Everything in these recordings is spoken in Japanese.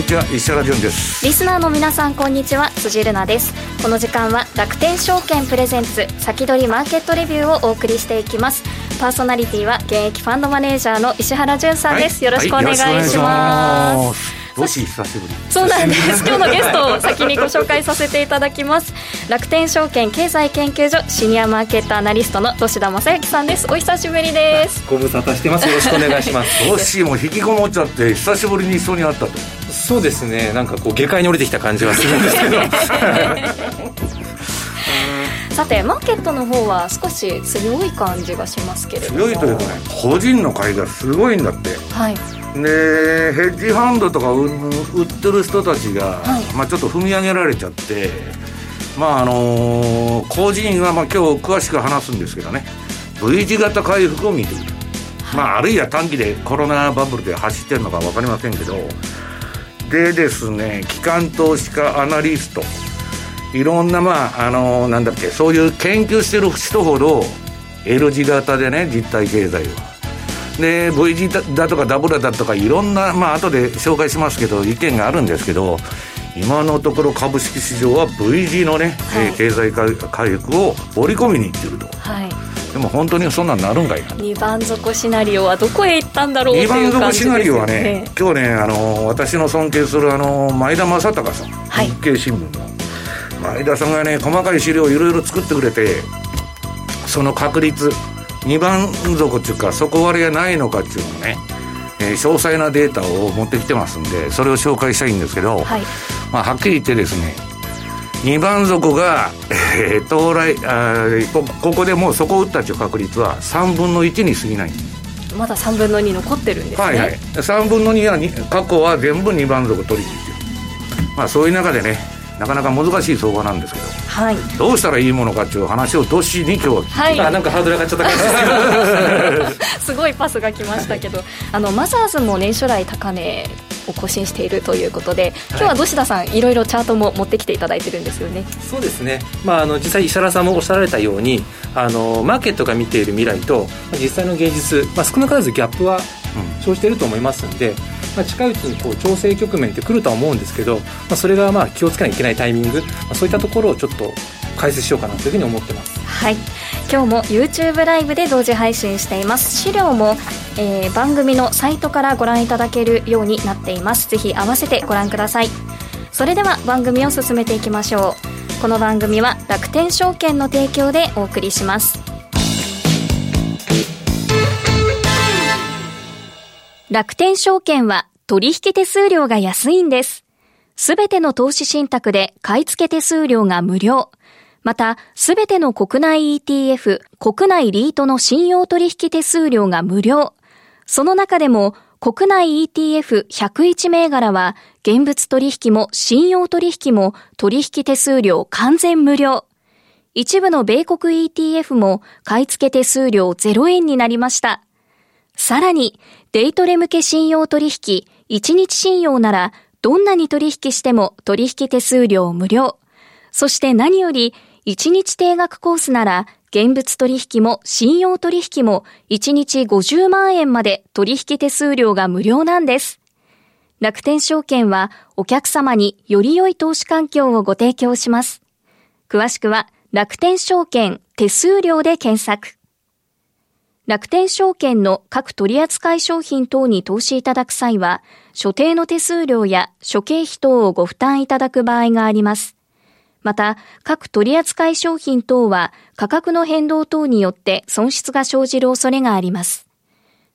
にちは石原潤です。リスナーの皆さんこんにちは。辻るなです。この時間は楽天証券プレゼンツ先取りマーケットレビューをお送りしていきます。パーソナリティは現役ファンドマネージャーの石原潤さんです、はい、よろしくお願いします、どし久しぶりそうなんです。今日のゲストを先にご紹介させていただきます。楽天証券経済研究所シニアマーケットアナリストの土田正幸さんです。お久しぶりです。ご無沙汰してます。よろしくお願いします。トシも引きこもっちゃって久しぶりに一緒に会ったと。そうですね。なんかこう下界に降りてきた感じはするんですけど。さてマーケットの方は少し強い感じがしますけれども。強いというかね個人の買いがすごいんだって。はいでヘッジファンドとか売ってる人たちが、はい、まあ、ちょっと踏み上げられちゃってまああのー、個人はまあ今日詳しく話すんですけどね。V 字型回復を見ている、はい、まあ、あるいは短期でコロナバブルで走ってるのか分かりませんけど。でですね機関投資家アナリスト。いろんなまああのー、なんだっけそういう研究してる人ほど L 字型でね実体経済はで V 字だとかダブルだとかいろんなまあ後で紹介しますけど意見があるんですけど今のところ株式市場は V 字のね、はい、経済回復を織り込みにいってると。はい。でも本当にそんなんなるんかいな。2番底シナリオはどこへ行ったんだろうっていう感じです、ね、2番底シナリオはね今日ねあの私の尊敬するあの前田正孝さん、はい、日経新聞の。前田さんがね細かい資料をいろいろ作ってくれてその確率2番底っていうか底割れがないのかっていうのね、えー、詳細なデータを持ってきてますんでそれを紹介したいんですけど、はい、まあ、はっきり言ってですね2番底が、えー、到来あこここでもう底を打ったっていう確率は3分の1に過ぎない。まだ3分の2残ってるんですね。はいはい。3分の2は過去は全部2番底取引っていうまあそういう中でねなかなか難しい相場なんですけど、はい、どうしたらいいものかっていう話をどっしに今日は、はい、あなんかハードル上がっちゃった感じですすごいパスが来ましたけど。あのマザーズも年初来高値を更新しているということで今日は土田さん、はい、いろいろチャートも持ってきていただいてるんですよね。そうですね、まあ、あの実際石原さんもおっしゃられたようにあのマーケットが見ている未来と実際の現実、まあ、少なからずギャップは生じていると思いますので、まあ、近いうちにこう調整局面ってくるとは思うんですけど、まあ、それがまあ気をつけなきゃいけないタイミング、まあ、そういったところをちょっと解説しようかなというふうに思ってます。はい。今日も YouTube ライブで同時配信しています。資料も、えー、番組のサイトからご覧いただけるようになっています。ぜひ合わせてご覧ください。それでは番組を進めていきましょう。この番組は楽天証券の提供でお送りします。楽天証券は取引手数料が安いんです。すべての投資信託で買い付け手数料が無料。また、すべての国内 ETF、国内リートの信用取引手数料が無料。その中でも、国内 ETF101 銘柄は、現物取引も信用取引も取引手数料完全無料。一部の米国 ETF も買い付け手数料0円になりました。さらに、デイトレ向け信用取引、1日信用なら、どんなに取引しても取引手数料無料。そして何より、1日定額コースなら、現物取引も信用取引も1日50万円まで取引手数料が無料なんです。楽天証券はお客様により良い投資環境をご提供します。詳しくは楽天証券手数料で検索。楽天証券の各取扱商品等に投資いただく際は、所定の手数料や諸経費等をご負担いただく場合があります。また、各取扱商品等は価格の変動等によって損失が生じる恐れがあります。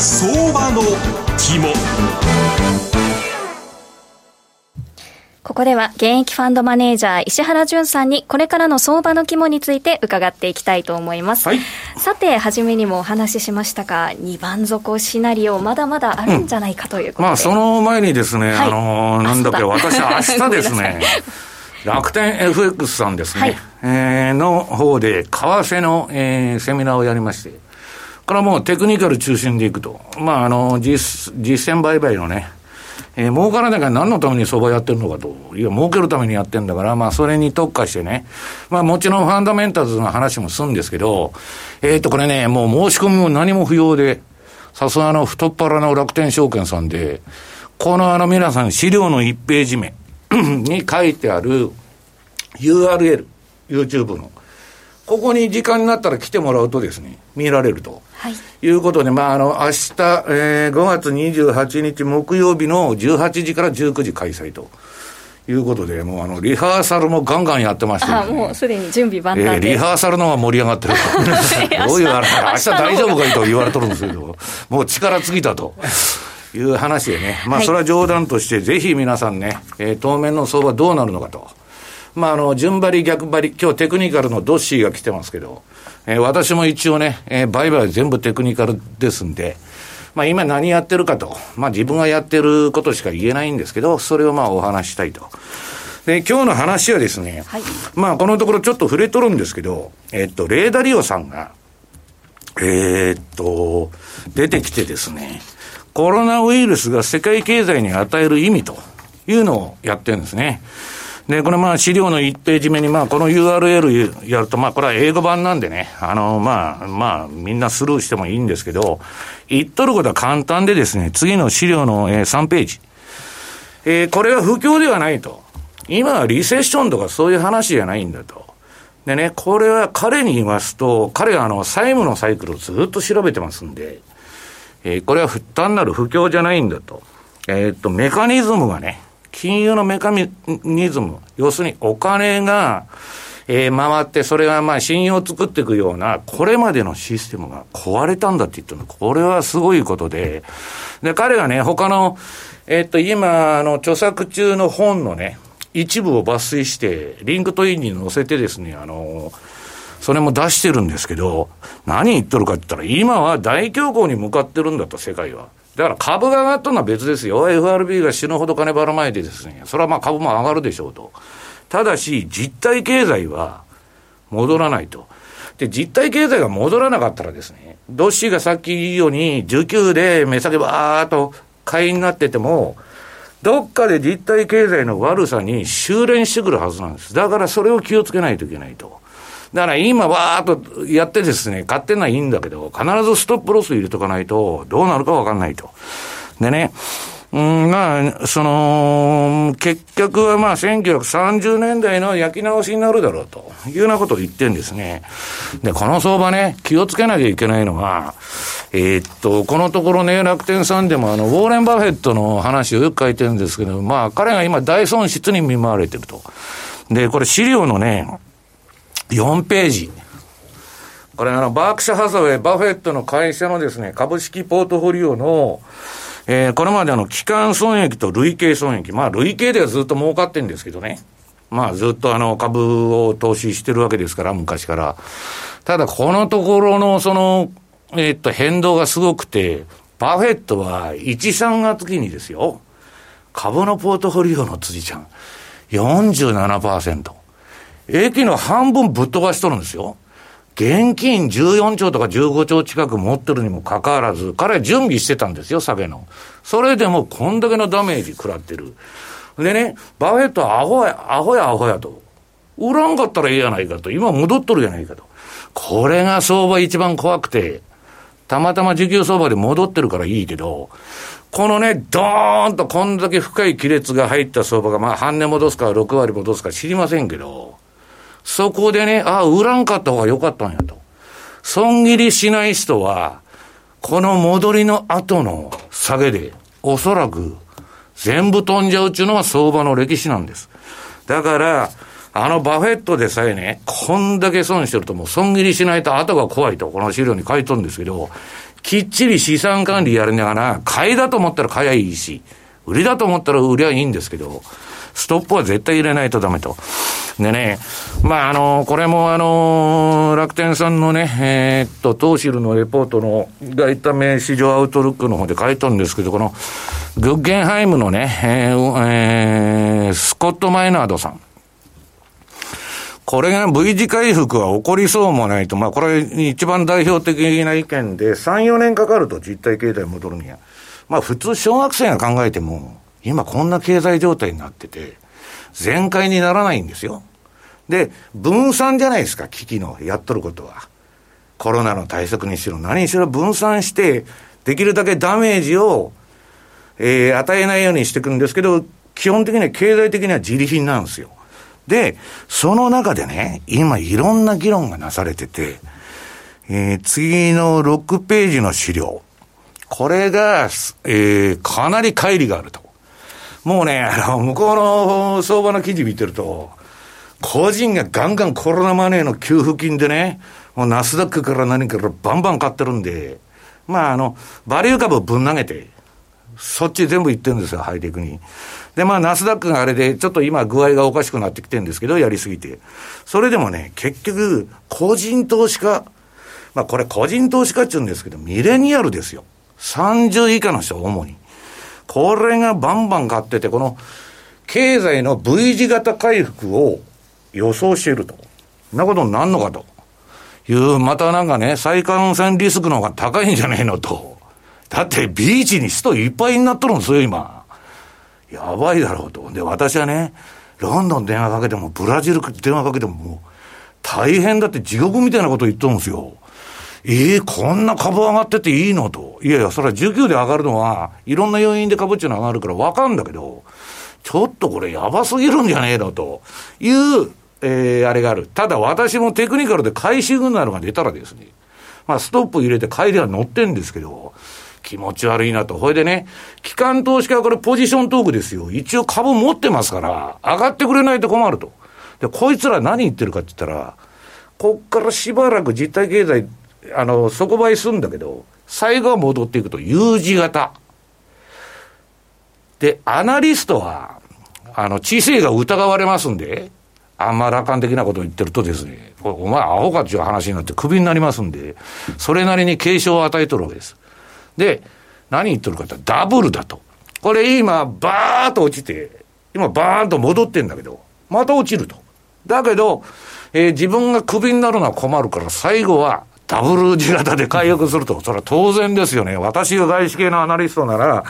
相場の肝。ここでは現役ファンドマネージャー石原淳さんにこれからの相場の肝について伺っていきたいと思います。はい、さて、初めにもお話ししましたが、2番底シナリオ、まだまだあるんじゃないかということで、うん、まあ、その前にですね、はい、あのー、なんだっけ、私、明日ですね、楽天 FX さんですね、はい、えー、の方で、為替の、えー、セミナーをやりまして、これはもうテクニカル中心でいくと。まあ、あの、実、実践売買のね、えー、儲からないから何のために相場やってるのかと。いや、儲けるためにやってんだから、まあ、それに特化してね。まあ、もちろんファンダメンタルズの話もするんですけど、えっ、ー、と、これね、もう申し込みも何も不要で、さすがの太っ腹の楽天証券さんで、このあの皆さん資料の1ページ目に書いてある URL、YouTube の。ここに時間になったら来てもらうとですね、見られると。はい。いうことで、まあ、あの、明日、えー、5月28日木曜日の18時から19時開催と。いうことで、もうあの、リハーサルもガンガンやってまして、ね、あもうすでに準備万端えー、リハーサルの方が盛り上がってると。どういうあれ明日大丈夫かいと言われとるんですけど、もう力尽きたと。いう話でね。まあ、それは冗談として、ぜひ皆さんね、えー、当面の相場どうなるのかと。まあ、あの、順張り逆張り、今日テクニカルのドッシーが来てますけど、えー、私も一応ね、えー、売買全部テクニカルですんで、まあ今何やってるかと、まあ自分がやってることしか言えないんですけど、それをまあお話したいと。で、今日の話はですね、はい、まあこのところちょっと触れとるんですけど、えっと、レーダリオさんが、えー、っと、出てきてですね、コロナウイルスが世界経済に与える意味というのをやってるんですね。で、これまあ資料の1ページ目にまあこの URL やるとまあこれは英語版なんでね、あのまあまあみんなスルーしてもいいんですけど、言っとることは簡単でですね、次の資料の3ページ。えー、これは不況ではないと。今はリセッションとかそういう話じゃないんだと。でね、これは彼に言いますと、彼はあの債務のサイクルをずっと調べてますんで、えー、これは単なる不況じゃないんだと。えー、っと、メカニズムがね、金融のメカニズム、要するにお金が、えー、回って、それがまあ信用を作っていくような、これまでのシステムが壊れたんだって言ってるの。これはすごいことで、で、彼がね、他の、えー、っと、今、あの、著作中の本のね、一部を抜粋して、 LinkedIn に載せてですね、あの、それも出してるんですけど、何言っとるかって言ったら、今は大恐慌に向かってるんだと、世界は。だから株が上がったのは別ですよ。FRB が死ぬほど金ばらまいてですね、それはまあ株も上がるでしょうと。ただし、実体経済は戻らないと。で、実体経済が戻らなかったらですね、ドッシーがさっき言うように、19で目先ばーっと買いになってても、どっかで実体経済の悪さに修練してくるはずなんです。だからそれを気をつけないといけないと。だから今わーっとやってですね、買ってんのはいいんだけど、必ずストップロス入れとかないと、どうなるかわかんないと。でね、うん、まあ、その、結局はまあ1930年代の焼き直しになるだろうというようなことを言ってんですね。で、この相場ね、気をつけなきゃいけないのは、えー、っと、このところね、楽天さんでもあの、ウォーレン・バフェットの話をよく書いてるんですけど、まあ、彼が今大損失に見舞われてると。で、これ資料のね、4ページ。これあの、バークシャーハサウェイ、バフェットの会社のですね、株式ポートフォリオの、えー、これまであの、期間損益と累計損益。まあ、累計ではずっと儲かってんですけどね。まあ、ずっとあの、株を投資してるわけですから、昔から。ただ、このところの、その、えー、っと、変動がすごくて、バフェットは1、3月期にですよ、株のポートフォリオの辻ちゃん、47%。駅の半分ぶっ飛ばしとるんですよ。現金14兆とか15兆近く持ってるにもかかわらず、彼は準備してたんですよ、下げの。それでもこんだけのダメージ食らってる。でね、バフェットはアホや、アホやアホやと。売らんかったらええやないかと。今戻っとるやないかと。これが相場一番怖くて、たまたま需給相場で戻ってるからいいけど、このね、ドーンとこんだけ深い亀裂が入った相場が、まあ半値戻すか6割戻すか知りませんけど、そこでね、ああ、売らんかった方が良かったんやと。損切りしない人は、この戻りの後の下げで、おそらく全部飛んじゃうっていうのが相場の歴史なんです。だから、あのバフェットでさえね、こんだけ損してるともう損切りしないと後が怖いと、この資料に書いとるんですけど、きっちり資産管理やりながら、買いだと思ったら買いゃいいし、売りだと思ったら売りゃいいんですけど、ストップは絶対入れないとダメと。でね、まあ、あの、これもあの、楽天さんのね、えー、っと、トーシルのレポートの外為市場アウトルックの方で書いたんですけど、この、グッゲンハイムのね、えーえー、スコット・マイナードさん。これが V 字回復は起こりそうもないと、まあこれ一番代表的な意見で、3、4年かかると実体経済戻るには。まあ普通小学生が考えても、今こんな経済状態になってて、全開にならないんですよ。で、分散じゃないですか、危機のやっとることは。コロナの対策にしろ、何にしろ分散して、できるだけダメージを、えー、与えないようにしていくんですけど、基本的には経済的には自利品なんですよ。で、その中でね、今いろんな議論がなされてて、えー、次の6ページの資料。これが、えー、かなり乖離があると。もうね、あの、向こうの相場の記事見てると、個人がガンガンコロナマネーの給付金でね、もうナスダックから何からバンバン買ってるんで、まああの、バリュー株ぶん投げて、そっち全部行ってるんですよ、ハイテクに。で、まあ、ナスダックがあれで、ちょっと今具合がおかしくなってきてるんですけど、やりすぎて。それでもね、結局、個人投資家、まあ、これ個人投資家って言うんですけど、ミレニアルですよ。30以下の人、主に。これがバンバン買ってて、この、経済の V 字型回復を予想していると。そんなことになるのかと。いう、またなんかね、再感染リスクの方が高いんじゃないのと。だってビーチに人いっぱいになっとるんですよ、今。やばいだろうと。で、私はね、ロンドン電話かけても、ブラジル電話かけても、もう、大変だって地獄みたいなこと言っとるんですよ。ええー、こんな株上がってていいのと。いやいや、それは19で上がるのは、いろんな要因で株っていうのは上がるからわかるんだけど、ちょっとこれやばすぎるんじゃねえのという、えー、あれがある。ただ私もテクニカルで回収群なのが出たらですね、まあストップ入れて買いでは乗ってんですけど、気持ち悪いなと。ほいでね、機関投資家はこれポジショントークですよ。一応株持ってますから、上がってくれないと困ると。で、こいつら何言ってるかって言ったら、こっからしばらく実体経済、あの、底ばいするんだけど、最後は戻っていくと U 字型。で、アナリストは、あの、知性が疑われますんで、あんま楽観的なことを言ってるとですね、お前アホかっていう話になってクビになりますんで、それなりに警鐘を与えとるわけです。で、何言ってるかってダブルだと。これ今、バーッと落ちて、今バーンと戻ってんだけど、また落ちると。だけど、えー、自分がクビになるのは困るから、最後はダブル字型で解約すると。それは当然ですよね。私が外資系のアナリストなら、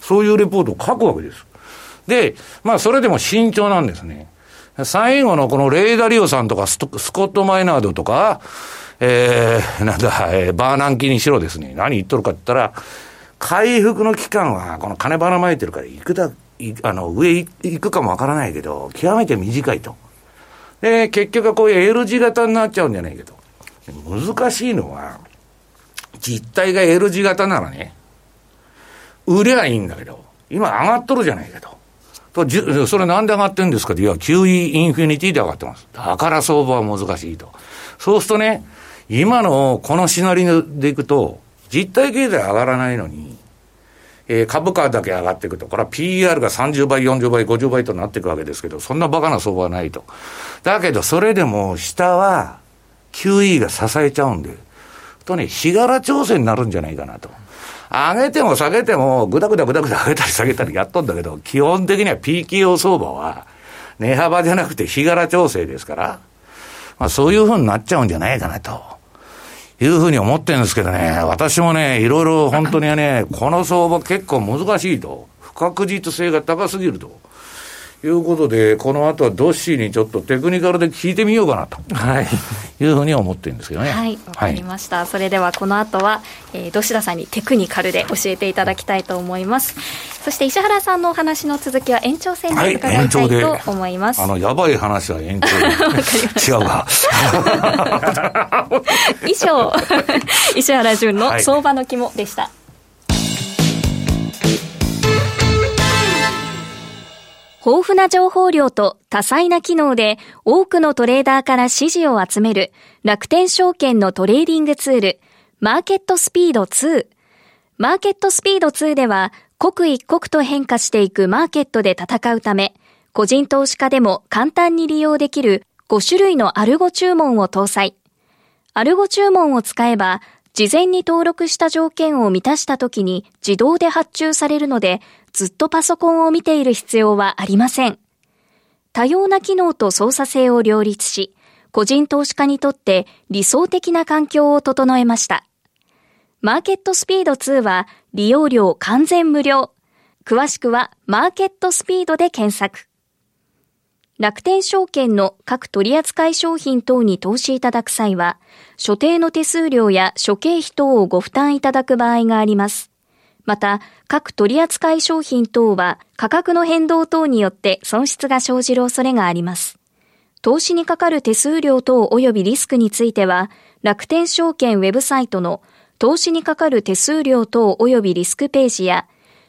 そういうレポートを書くわけです。で、まあ、それでも慎重なんですね。最後のこのレイダリオさんとかスコット・マイナードとか、えー、なんだ、えー、バーナンキにしろですね、何言っとるかって言ったら、回復の期間は、この金ばらまいてるから、いくだ、いあの、上行くかもわからないけど、極めて短いと。で、結局はこういう L 字型になっちゃうんじゃないけど、難しいのは、実態が L 字型ならね、売りゃいいんだけど、今上がっとるじゃないけど。と、じそれなんで上がってるんですかって、いや、QE インフィニティで上がってます。だから相場は難しいと。そうするとね、今のこのシナリオでいくと、実体経済上がらないのに、えー、株価だけ上がっていくと。これは PR が30倍、40倍、50倍となっていくわけですけど、そんなバカな相場はないと。だけど、それでも下は QE が支えちゃうんで、とね、日柄調整になるんじゃないかなと。上げても下げても、ぐだぐだぐだぐだ上げたり下げたりやっとんだけど、基本的には PKO 相場は、値幅じゃなくて日柄調整ですから、まあそういうふうになっちゃうんじゃないかなと。いうふうに思ってるんですけどね、私もね、いろいろ本当にね、この相場結構難しいと。不確実性が高すぎると。いうことで、この後はドッシーにちょっとテクニカルで聞いてみようかなと、はい、いうふうに思ってるんですけどね。はい、わかりました。はい、それではこの後は、えー、土田さんにテクニカルで教えていただきたいと思います。そして石原さんのお話の続きは延長戦で伺いたいと思います。はい、あの、やばい話は延長で。違うか。以上、石原淳の相場の肝でした。豊富な情報量と多彩な機能で多くのトレーダーから支持を集める楽天証券のトレーディングツール、マーケットスピード2。マーケットスピード2では刻一刻と変化していくマーケットで戦うため、個人投資家でも簡単に利用できる5種類のアルゴ注文を搭載。アルゴ注文を使えば、事前に登録した条件を満たした時に自動で発注されるので、ずっとパソコンを見ている必要はありません。多様な機能と操作性を両立し、個人投資家にとって理想的な環境を整えました。マーケットスピード2は利用料完全無料。詳しくはマーケットスピードで検索。楽天証券の各取扱商品等に投資いただく際は、所定の手数料や諸経費等をご負担いただく場合があります。また、各取扱商品等は価格の変動等によって損失が生じる恐れがあります。投資にかかる手数料等及びリスクについては、楽天証券ウェブサイトの投資にかかる手数料等及びリスクページや、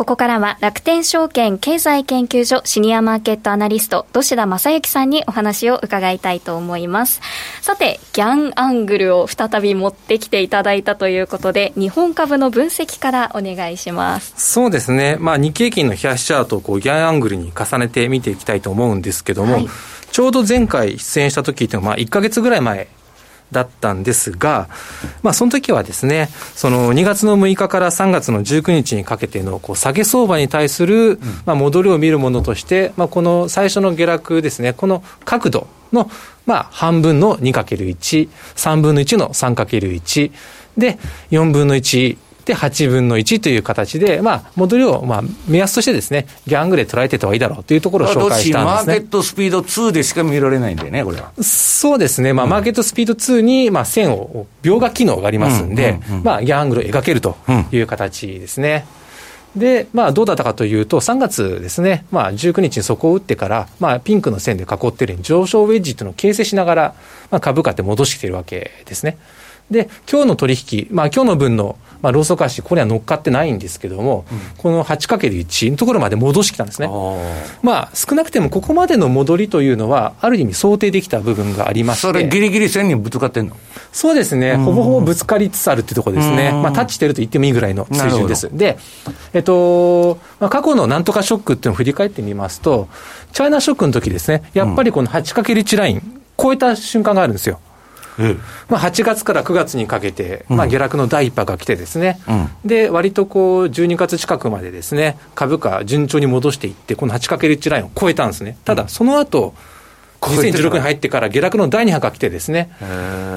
ここからは楽天証券経済研究所シニアマーケットアナリスト土田正幸さんにお話を伺いたいと思います。さてギャンアングルを再び持ってきていただいたということで日本株の分析からお願いします。そうですね、まあ、日経金の冷やしチャートをこうギャンアングルに重ねて見ていきたいと思うんですけども、はい、ちょうど前回出演した時っていうのはまあ1か月ぐらい前だったんですが、まあ、その時はですね、その2月の6日から3月の19日にかけてのこう下げ相場に対する、まあ、戻りを見るものとして、まあ、この最初の下落ですね、この角度の、まあ、半分の 2×1、3分の1の 3×1、で、4分の1で、8分の1という形で、まあ、戻りを、まあ、目安としてですね、ギャングで捉えてた方がいいだろうというところを紹介したんですね。マーケットスピード2でしか見られないんだよね、これは。そうですね。まあ、マーケットスピード2に、まあ、線を、描画機能がありますんで、まあ、ギャングルを描けるという形ですね。で、まあ、どうだったかというと、3月ですね、まあ、19日に底を打ってから、まあ、ピンクの線で囲ってるように上昇ウェッジというのを形成しながら、まあ、株価って戻してきてるわけですね。で、今日の取引、まあ、今日の分のまあ、ローソク足、これは乗っかってないんですけども、うん、この 8×1 のところまで戻してきたんですね。まあ、少なくてもここまでの戻りというのは、ある意味想定できた部分がありまして。それ、ギリギリ線にぶつかってんの？そうですね、ほぼほぼぶつかりつつあるっていうところですね。まあ、タッチしてると言ってもいいぐらいの水準です。で、えっと、まあ、過去のなんとかショックっていうのを振り返ってみますと、チャイナショックの時ですね、やっぱりこの 8×1 ライン、超えた瞬間があるんですよ。まあ、8月から9月にかけて、まあ、下落の第一波が来てですね、うん、で、割とこう、12月近くまでですね、株価順調に戻していって、この 8×1 ラインを超えたんですね。ただ、その後、2016年入ってから下落の第2波が来てですね、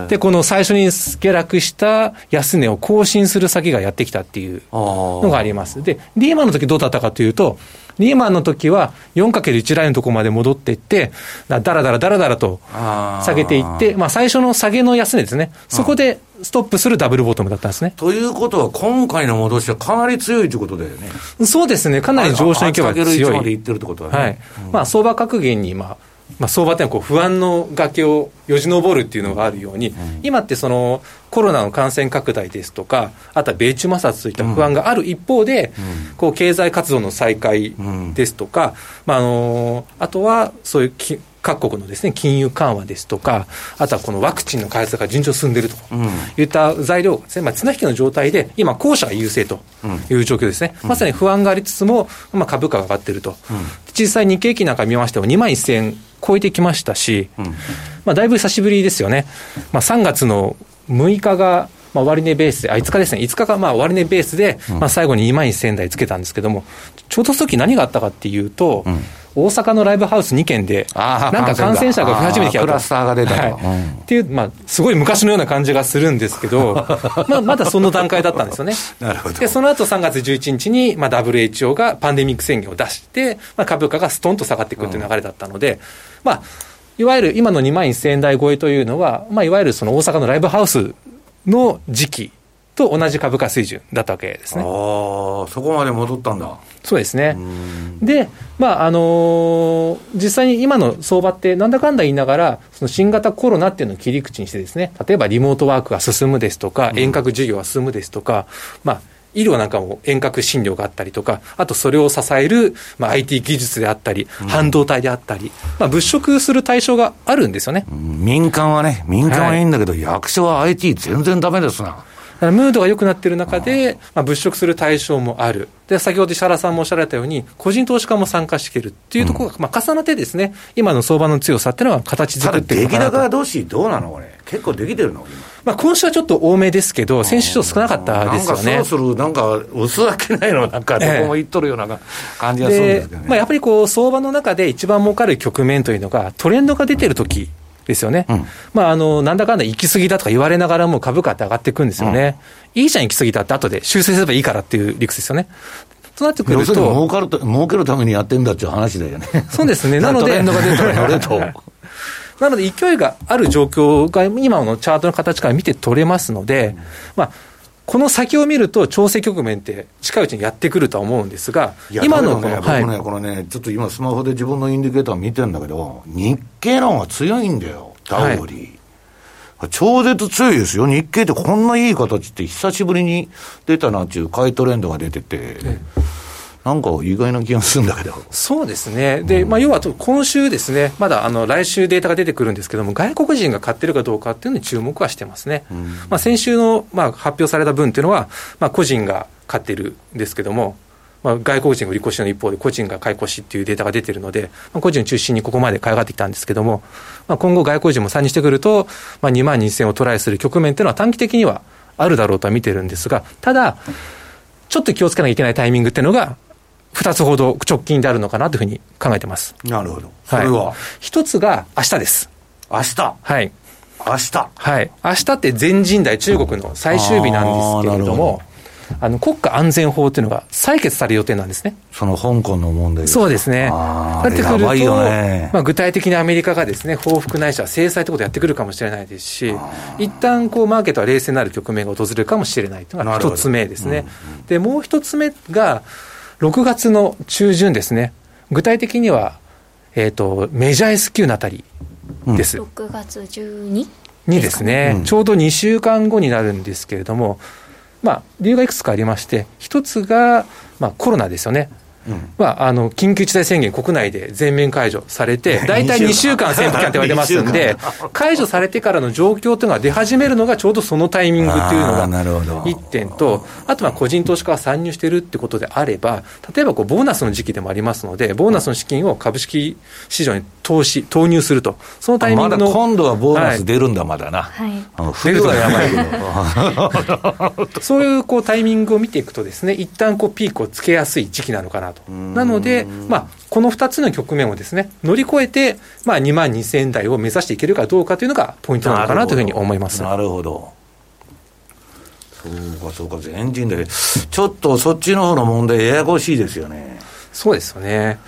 で、この最初に下落した安値を更新する先がやってきたっていうのがあります。で、リーマンの時どうだったかというと、リーマンの時は 4×1 ラインのところまで戻っていって、だらだらだらだらと下げていって、まあ、最初の下げの安値ですね、そこでストップするダブルボトムだったんですね。ということは、今回の戻しはかなり強いということだよね。そうですね、かなり上昇勢い。は強い。あ、相場格言に、まあ、まあ、相場っていうのはこう不安の崖をよじ登るっていうのがあるように、うん、今ってそのコロナの感染拡大ですとか、あとは米中摩擦といった不安がある一方で、うん、こう経済活動の再開ですとか、まあ、あのあとはそういうき各国のですね金融緩和ですとか、あとはこのワクチンの開発が順調進んでいるといった材料ですね、まあ、綱引きの状態で、今、後者が優勢という状況ですね、まさに不安がありつつも、まあ、株価が上がっていると、実際、日経平均なんか見ましても、2万1000円超えてきましたし、まあ、だいぶ久しぶりですよね、まあ、3月の6日が、まあ、終値ベースで、あ、5日ですね、5日がまあ終値ベースで、まあ、最後に2万1000台つけたんですけども、ちょうどその時何があったかっていうと、うん大阪のライブハウス2軒で、なんか感染者が増え始めてきたと。クラスターが出たと、はい、っていう、まあ、すごい昔のような感じがするんですけど、まあ、まだその段階だったんですよね。なるほど。で、その後3月11日に、まあ、WHO がパンデミック宣言を出して、まあ、株価がストンと下がっていくっていう流れだったので、うん、まあ、いわゆる今の2万1000円台超えというのは、まあ、いわゆるその大阪のライブハウスの時期と同じ株価水準だったわけですね。ああ、そこまで戻ったんだ。そうですね。で、まああのー、実際に今の相場って、なんだかんだ言いながら、その新型コロナっていうのを切り口にしてですね、例えばリモートワークが進むですとか、遠隔授業が進むですとか、まあ、医療なんかも遠隔診療があったりとか、あとそれを支える、まあ、IT 技術であったり、半導体であったり、まあ、物色する対象があるんですよね。民間はね、民間はいいんだけど、はい、役所は IT 全然ダメですな。ムードが良くなっている中で、まあ、物色する対象もある。で、先ほど石原さんもおっしゃられたように、個人投資家も参加しているっていうところが、うん、まあ、重なってですね、今の相場の強さっていうのは形作ってるかなと。出来高はどうし、どうなの？これ。結構できてるのまあ、今週はちょっと多めですけど、先週と少なかったですよね。なんかそろそろ、なんか、薄分けないの、なんか、どこも言っとるような感じがするんですけどね。まあ、やっぱりこう、相場の中で一番儲かる局面というのが、トレンドが出てるとき。ですよね、うん、まあ、あのなんだかんだ行き過ぎだとか言われながらも株価って上がっていくんですよね、うん、いいじゃん、行き過ぎたって、後で修正すればいいからっていう理屈ですよね。となってくると、儲かると儲けるためにやってんだっていう話だよね。そうですね、なので。な ので、勢いがある状況が今のチャートの形から見て取れますので、まあ、この先を見ると、調整局面って近いうちにやってくるとは思うんですが、今のこの、ね、僕ね、はい、このね、ちょっと今、スマホで自分のインディケーター見てるんだけど、日経の方が強いんだよ、ダウより。はい超絶強いですよ。日経ってこんないい形って久しぶりに出たなっていう買いトレンドが出てて、なんか意外な気がするんだけど。そうですね。で、まあ、要は今週ですね、まだあの来週データが出てくるんですけども、外国人が買ってるかどうかっていうのに注目はしてますね。まあ、先週の、まあ、発表された分っていうのは、まあ、個人が買ってるんですけども、まあ、外国人が売り越しの一方で個人が買い越しっていうデータが出てるので、まあ、個人中心にここまで買い上がってきたんですけども、まあ、今後外国人も参入してくると、まあ、2万2000をトライする局面っていうのは短期的にはあるだろうとは見てるんですが、ただ、ちょっと気をつけなきゃいけないタイミングっていうのが、二つほど直近であるのかなというふうに考えてます。なるほど。それは、一、はい、つが明日です。明日？はい。明日？はい。明日って全人代中国の最終日なんですけれども、あの国家安全法というのが採決される予定なんですね。その香港の問題そうですね。なってくると、ね、まあ、具体的にアメリカがですね、報復ないしは制裁ということをやってくるかもしれないですし、一旦こうマーケットは冷静になる局面が訪れるかもしれないというのが一つ目ですね。うんうん、で、もう一つ目が、6月の中旬ですね、具体的には、えーと、メジャー S q のあたりです。うん、6月 12? にですね、うん、ちょうど2週間後になるんですけれども、まあ、理由がいくつかありまして、一つが、まあ、コロナですよね。まあ、あの緊急事態宣言、国内で全面解除されて、大体2週間。潜伏期間って言われてますんで、解除されてからの状況というのが出始めるのがちょうどそのタイミングっていうのが1点と、あとは個人投資家が参入しているってことであれば、例えばこうボーナスの時期でもありますので、ボーナスの資金を株式市場に投資、投入すると、そのタイミングの。今度はボーナス出るんだ、まだな。はい、冬はやばいけど。そういうこうタイミングを見ていくとですね、一旦こうピークをつけやすい時期なのかなと。なのでで、まあ、この2つの局面をですね、乗り越えて、まあ、2万2000円台を目指していけるかどうかというのがポイントなのかなというふうに思います。なるほど。そうか、そうか、全人で、ちょっとそっちの方の問題、ややこしいですよね。そうですよね。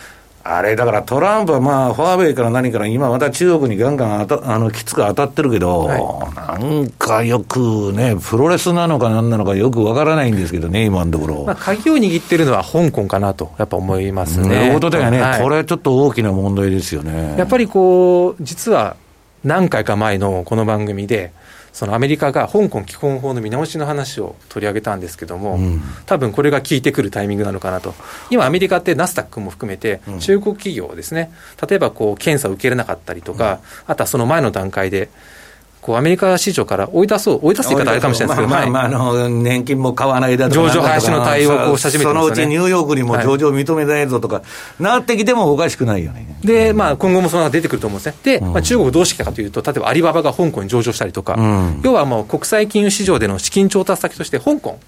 あれ、だからトランプはまあ、ファーウェイから何から、今また中国にガンガンあたあのきつく当たってるけど、はい、なんかよくね、プロレスなのかなんなのかよくわからないんですけどね、今のところ。まあ、鍵を握ってるのは香港かなと、やっぱ思いますね。なるほどだよね、はい、これちょっと大きな問題ですよね。やっぱりこう、実は何回か前のこの番組で、そのアメリカが香港基本法の見直しの話を取り上げたんですけども、うん、多分これが効いてくるタイミングなのかなと、今、アメリカってナスダックも含めて、中国企業ですね、例えばこう検査を受けれなかったりとか、あとはその前の段階で、こうアメリカ市場から追い出そう、追い出す言い方あれかもしれないですけど、まあ、まあ、あの年金も買わないだとか、上場廃止の対応をし始めて、ね、そのうちニューヨークにも上場認めないぞとか、はい、なってきてもおかしくないよね。で、まあ、今後もその出てくると思うんですね。で、まあ、中国どうしてきたかというと、例えばアリババが香港に上場したりとか、うん、要はもう国際金融市場での資金調達先として、香港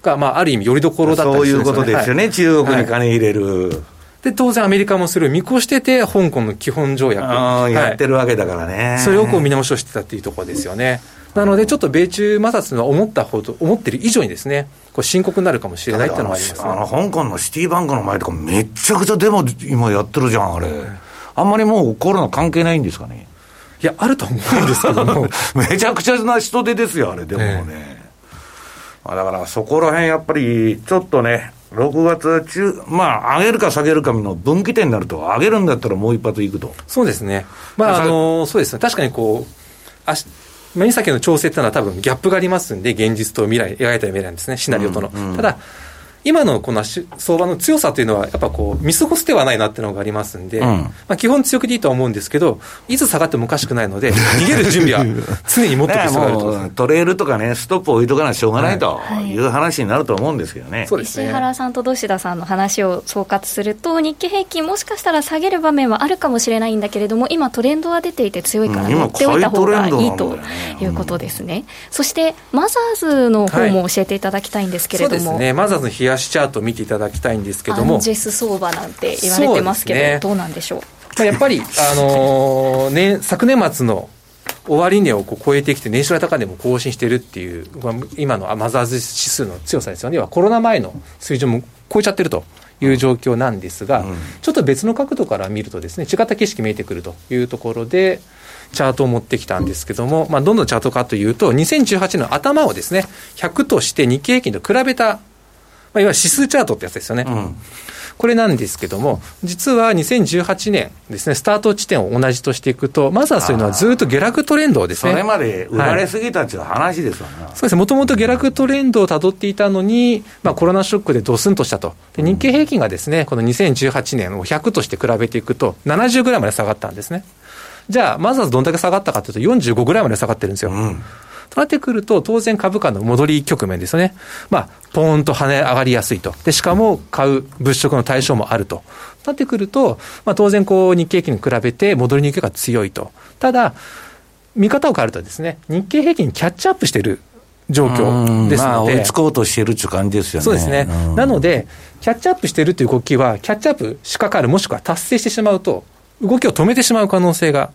が、まあ、ある意味、よりどころだったりするんですよね。そういうことですよね、はい、中国に金入れる。で、当然アメリカもそれを見越してて、香港の基本条約。やってるわけだからね。それをこう見直しをしてたっていうところですよね。なので、ちょっと米中摩擦の思ったほど、思ってる以上にですね、こう深刻になるかもしれないっていうのはあります、ね、あの香港のシティバンクの前とか、めちゃくちゃデモ今やってるじゃん、あれ。あんまりもうコロナ関係ないんですかね？いや、あると思うんですけども。めちゃくちゃな人手ですよ、あれ、でもね。えー、だからそこら辺やっぱり、ちょっとね、6月中、まあ、上げるか下げるかの分岐点になると、上げるんだったらもう一発いくと。そうですね。まあ、あの、そうですね。確かにこう、あし目先の調整っていうのは多分ギャップがありますんで、現実と未来、描いた未来ですね、シナリオとの。うんうん、ただ、今のこの相場の強さというのは、やっぱこう、見過ごす手はないなっていうのがありますんで、うん、まあ、基本強気でいいとは思うんです。けど、いつ下がってもおかしくないので、逃げる準備は常に持っておく必要があると。トレールとかね、ストップを置いとかないとしょうがないとい。う話になると思うんですけどね。はい、石原さんと土田さんの話を総括すると、日経平均、もしかしたら下げる場面はあるかもしれないんだけれども、今、トレンドは出ていて強いから乗っておいた方がいいということですね。そして、マザーズの方も教えていただきたいんですけれども。はい、そうですね、マザーズの冷やしチャート見ていただきたいんですけども。アンジェス相場なんて言われてますけど、ね、どうなんでしょう？まあ、やっぱり、あのー、ね、昨年末の終値をこう超えてきて、年初来高値も更新しているっていう、今のマザーズ指数の強さですよね、コロナ前の水準も超えちゃってるという状況なんですが、うん、ちょっと別の角度から見るとですね、違った景色見えてくるというところで、チャートを持ってきたんですけども、まあ、どんなチャートかというと、2018年の頭をですね、100として日経平均と比べたまあ、いわゆる指数チャートってやつですよね。うん、これなんですけども、実は2018年ですね、スタート地点を同じとしていくと、まずはそういうのはずっと下落トレンドをですね。それまで売られすぎたっていう話ですよね、はい、そうですね、もともと下落トレンドをたどっていたのに、まあ、コロナショックでドスンとしたと。で日経平均がですね、この2018年を100として比べていくと、70ぐらいまで下がったんですね。じゃあ、まずはどんだけ下がったかというと、45ぐらいまで下がってるんですよ。うんとなってくると、当然株価の戻り局面ですよね。まあ、ポーンと跳ね上がりやすいと。で、しかも買う物色の対象もあると。なってくると、まあ、当然こう、日経平均に比べて戻りにくいが強いと。ただ、見方を変えるとですね、日経平均にキャッチアップしている状況ですので、まあ、追いつこうとしてるっていう感じですよね。そうですね。なので、キャッチアップしているという動きは、キャッチアップしかかる、もしくは達成してしまうと、動きを止めてしまう可能性が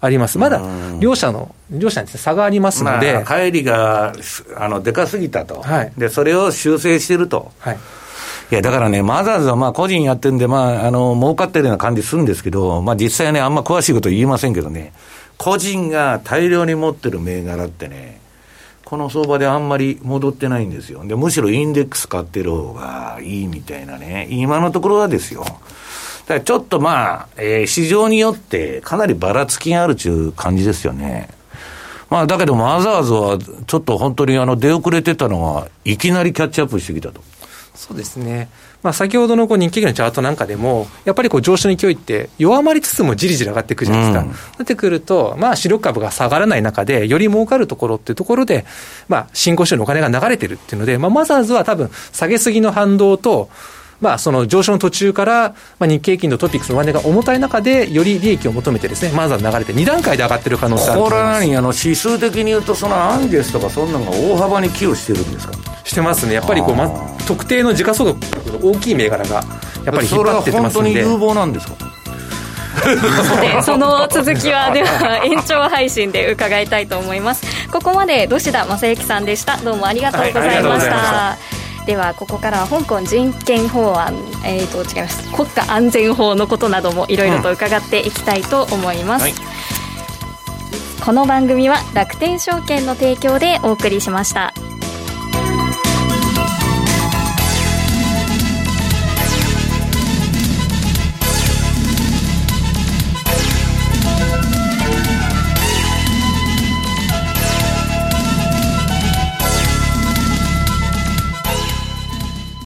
あります。まだ両者の、両者に差がありますので。まあ、帰りがあのでかすぎたと、はい、で、それを修正してると。はいいや、だからね、マザーズはまあ個人やってるんで、まあ、あの、儲かってるような感じするんですけど、まあ実際ね、あんま詳しいこと言いませんけどね、個人が大量に持ってる銘柄ってね、この相場であんまり戻ってないんですよ。で、むしろインデックス買ってる方がいいみたいなね、今のところはですよ。だちょっとまあ、えー、市場によってかなりばらつきがあるという感じですよね。まあ、だけどマザーズはちょっと本当にあの出遅れてたのが、いきなりキャッチアップしてきたと。そうですね。まあ、先ほどのこう日経平均のチャートなんかでも、やっぱりこう上昇の勢いって弱まりつつもじりじり上がっていくじゃないですか。うん、なってくると、まあ、主力株が下がらない中で、より儲かるところっていうところで、まあ、新興市場のお金が流れてるっていうので、まあ、マザーズは多分、下げすぎの反動と、まあ、その上昇の途中から、まあ、日経平均のトピックスの上値が重たい中で、より利益を求めてですね、まずは流れて、2段階で上がってる可能性あるこれは何あの指数的に言うと、そのアンゲスとか、そんなのが大幅に寄与してるんですか？してますね、やっぱりこう、ま、特定の時価総額の大きい銘柄が、やっぱり引っ張ってってますんで。それは本当に有望なんですか？でその続きはでは延長配信で伺いたいと思います。ここまで土田正幸さんでした。どうもありがとうございました、はいではここからは香港人権法案、えー、と違います。国家安全法のことなどもいろいろと伺っていきたいと思います、うんはい、この番組は楽天証券の提供でお送りしました。